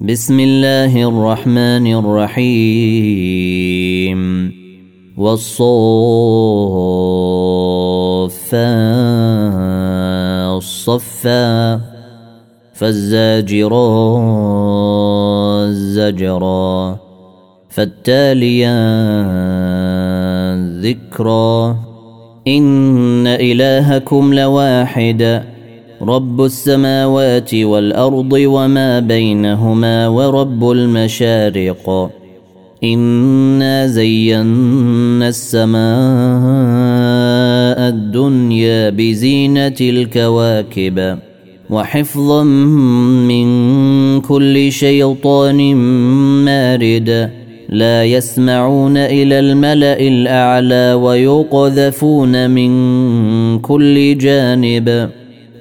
بسم الله الرحمن الرحيم. والصفا الصفا فالزاجرا زجرا فالتاليا ذكرا إن إلهكم لواحد. رب السماوات والأرض وما بينهما ورب المشارق. إنا زينا السماء الدنيا بزينة الكواكب وحفظا من كل شيطان مارد. لا يسمعون إلى الملأ الأعلى ويقذفون من كل جانب.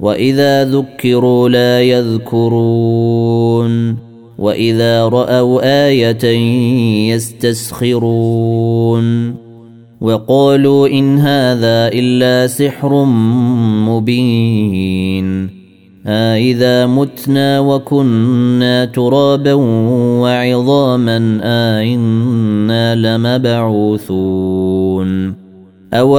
وإذا ذكروا لا يذكرون وإذا رأوا آية يستسخرون وقالوا إن هذا إلا سحر مبين أإذا آه متنا وكنا ترابا وعظاما أئنا آه لمبعوثون أو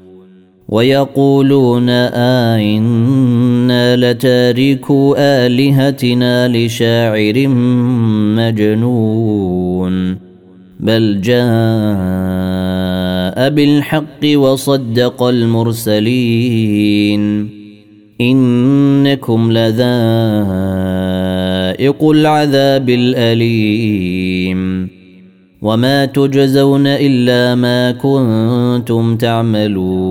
ويقولون آئنا لتاركوا آلهتنا لشاعر مجنون. بل جاء بالحق وصدق المرسلين. إنكم لذائق العذاب الأليم. وما تجزون إلا ما كنتم تعملون.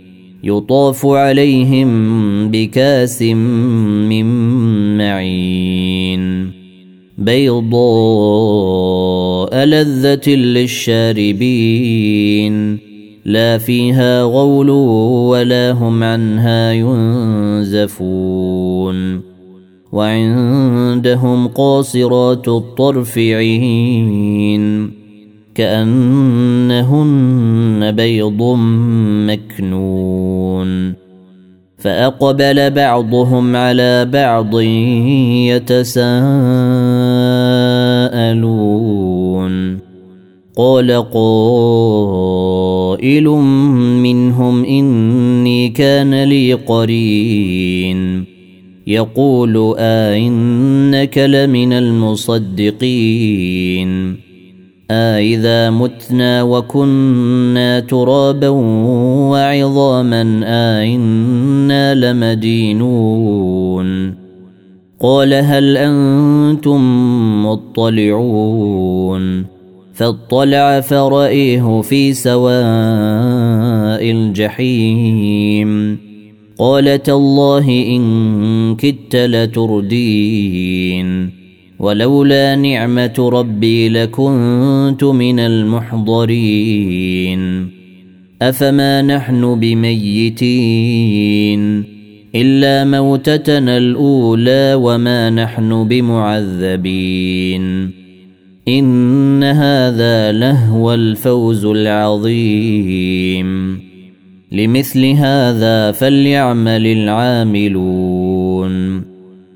يطاف عليهم بكاس من معين. بيضاء لذة للشاربين. لا فيها غول ولا هم عنها ينزفون. وعندهم قاصرات الطرف عين. كأنهن بيض مكنون. فأقبل بعضهم على بعض يتساءلون. قال قائل منهم إني كان لي قرين. يقول آئنك لمن المصدقين. أإذا متنا وكنا ترابا وعظاما أإنا لمدينون. قال هل أنتم مطلعون؟ فاطلع فرأيه في سواء الجحيم. قال تالله إن كدت لتردين. ولولا نعمة ربي لكنت من المحضرين. أفما نحن بميتين؟ إلا موتتنا الأولى وما نحن بمعذبين. إن هذا لهو الفوز العظيم. لمثل هذا فليعمل العاملون.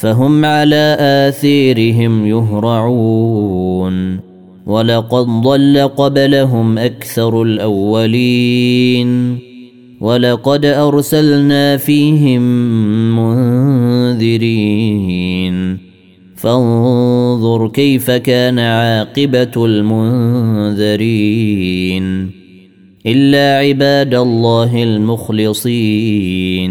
فهم على آثيرهم يهرعون. ولقد ضل قبلهم أكثر الأولين. ولقد أرسلنا فيهم منذرين. فانظر كيف كان عاقبة المنذرين. إلا عباد الله المخلصين.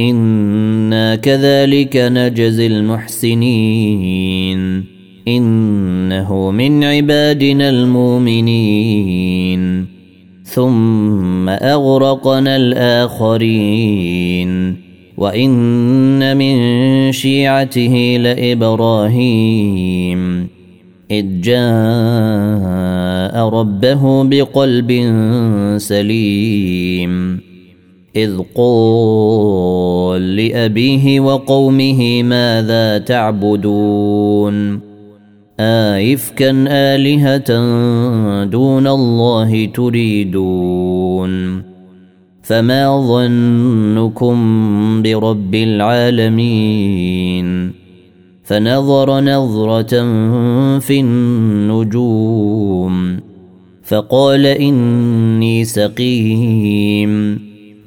أنا كذلك نجزي المحسنين انه من عبادنا المؤمنين ثم اغرقنا الاخرين وان من شيعته لابراهيم اذ جاء ربه بقلب سليم إذ قال لابيه وقومه ماذا تعبدون آئفكا آلهة دون الله تريدون فما ظنكم برب العالمين فنظر نظرة في النجوم فقال إني سقيم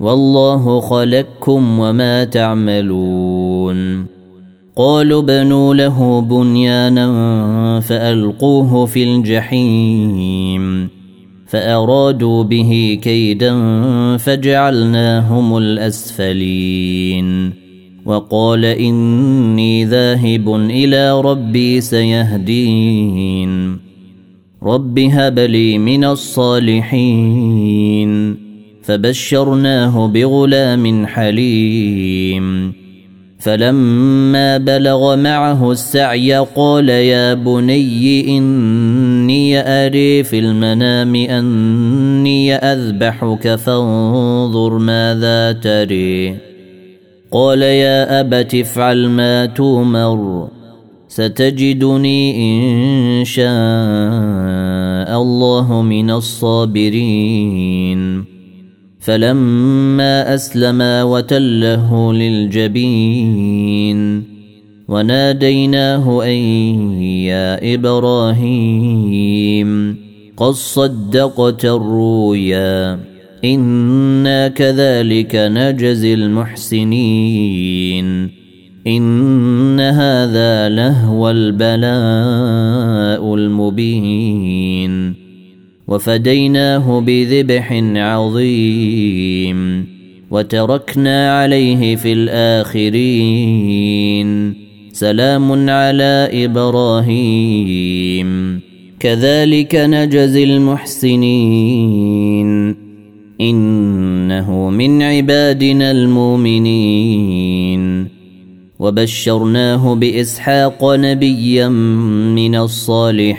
والله خلقكم وما تعملون. قالوا بنوا له بنيانا فألقوه في الجحيم فأرادوا به كيدا فجعلناهم الأسفلين. وقال إني ذاهب إلى ربي سيهدين. رب هب لي من الصالحين. فبشرناه بغلام حليم. فلما بلغ معه السعي قال يا بني إني أري في المنام أني أذبحك فانظر ماذا تري. قال يا أبت افعل ما تومر ستجدني إن شاء الله من الصابرين. فلما اسلما وتله للجبين وناديناه ان يا إبراهيم قد صدقت الرؤيا إنا كذلك نجزي المحسنين إن هذا لهو البلاء المبين وفديناه بذبح عظيم وتركنا عليه في الآخرين. سلام على إبراهيم. كذلك نجزي المحسنين. إنه من عبادنا المؤمنين. وبشرناه بإسحاق نبيا من الصالحين.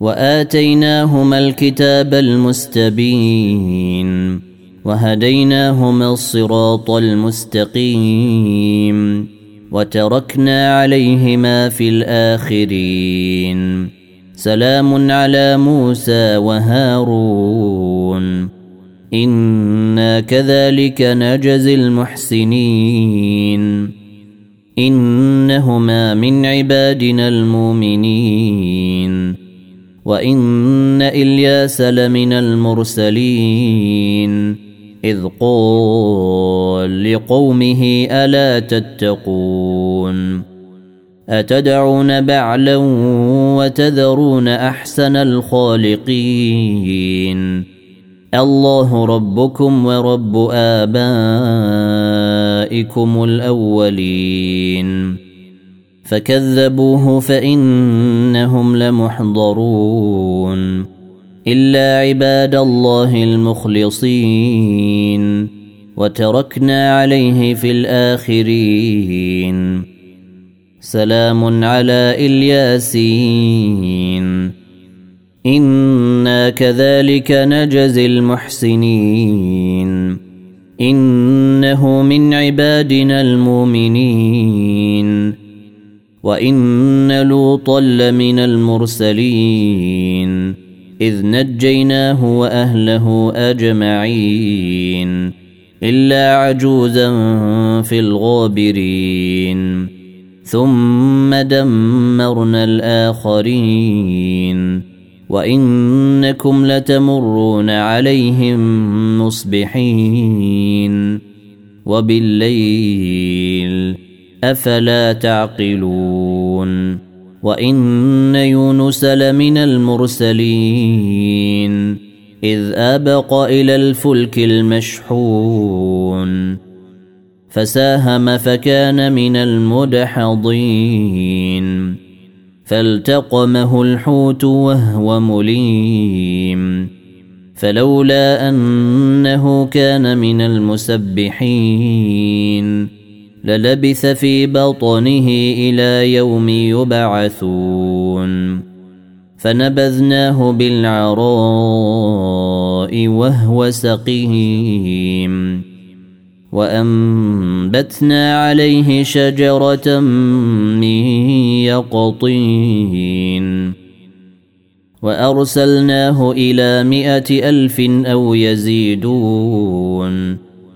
وآتيناهما الكتاب المستبين وهديناهما الصراط المستقيم وتركنا عليهما في الآخرين. سلام على موسى وهارون. إنا كذلك نجزي المحسنين. إنهما من عبادنا المؤمنين. وإن إلياس لمن المرسلين إذ قال لقومه ألا تتقون أتدعون بعلا وتذرون أحسن الخالقين الله ربكم ورب آبائكم الأولين فكذبوه فإنهم لمحضرون إلا عباد الله المخلصين وتركنا عليه في الآخرين. سلام على إلياسين. إنا كذلك نجزي المحسنين. إنه من عبادنا المؤمنين. وان لوطا لمن المرسلين اذ نجيناه واهله اجمعين الا عجوزا في الغابرين ثم دمرنا الاخرين وانكم لتمرون عليهم مصبحين وبالليل أفلا تعقلون وإن يونس لمن المرسلين إذ أبق إلى الفلك المشحون فساهم فكان من المدحضين فالتقمه الحوت وهو مليم فلولا أنه كان من المسبحين للبث في بطنه إلى يوم يبعثون. فنبذناه بالعراء وهو سقيم. وأنبتنا عليه شجرة من يقطين. وأرسلناه إلى مائه ألف أو يزيدون.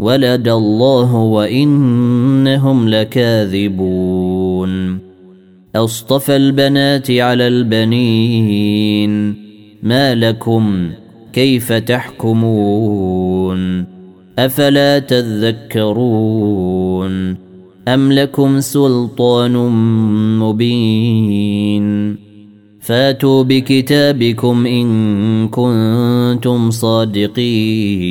ولد الله وإنهم لكاذبون. أصطفى البنات على البنين. ما لكم كيف تحكمون؟ أفلا تذكرون؟ أم لكم سلطان مبين؟ فاتوا بكتابكم إن كنتم صادقين.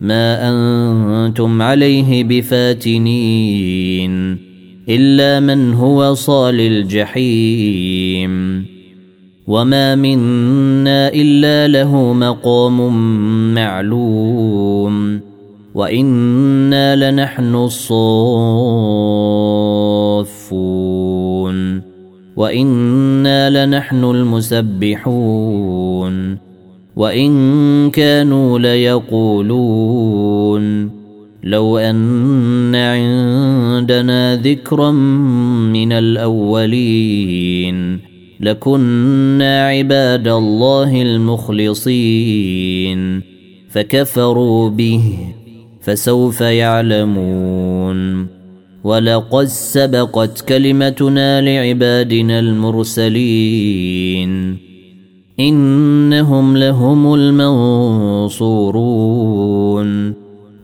ما أنتم عليه بفاتنين إلا من هو صال الجحيم. وما منا إلا له مقام معلوم. وإنا لنحن الصافون. وإنا لنحن المسبحون. وإن كانوا ليقولون. لو أن عندنا ذكرا من الأولين لكنا عباد الله المخلصين. فكفروا به فسوف يعلمون. ولقد سبقت كلمتنا لعبادنا المرسلين. إنهم لهم المنصورون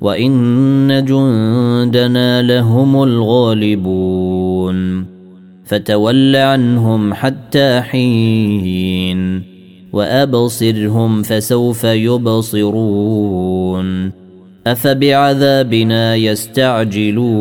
وإن جندنا لهم الغالبون فتول عنهم حتى حين وأبصرهم فسوف يبصرون أفبعذابنا يستعجلون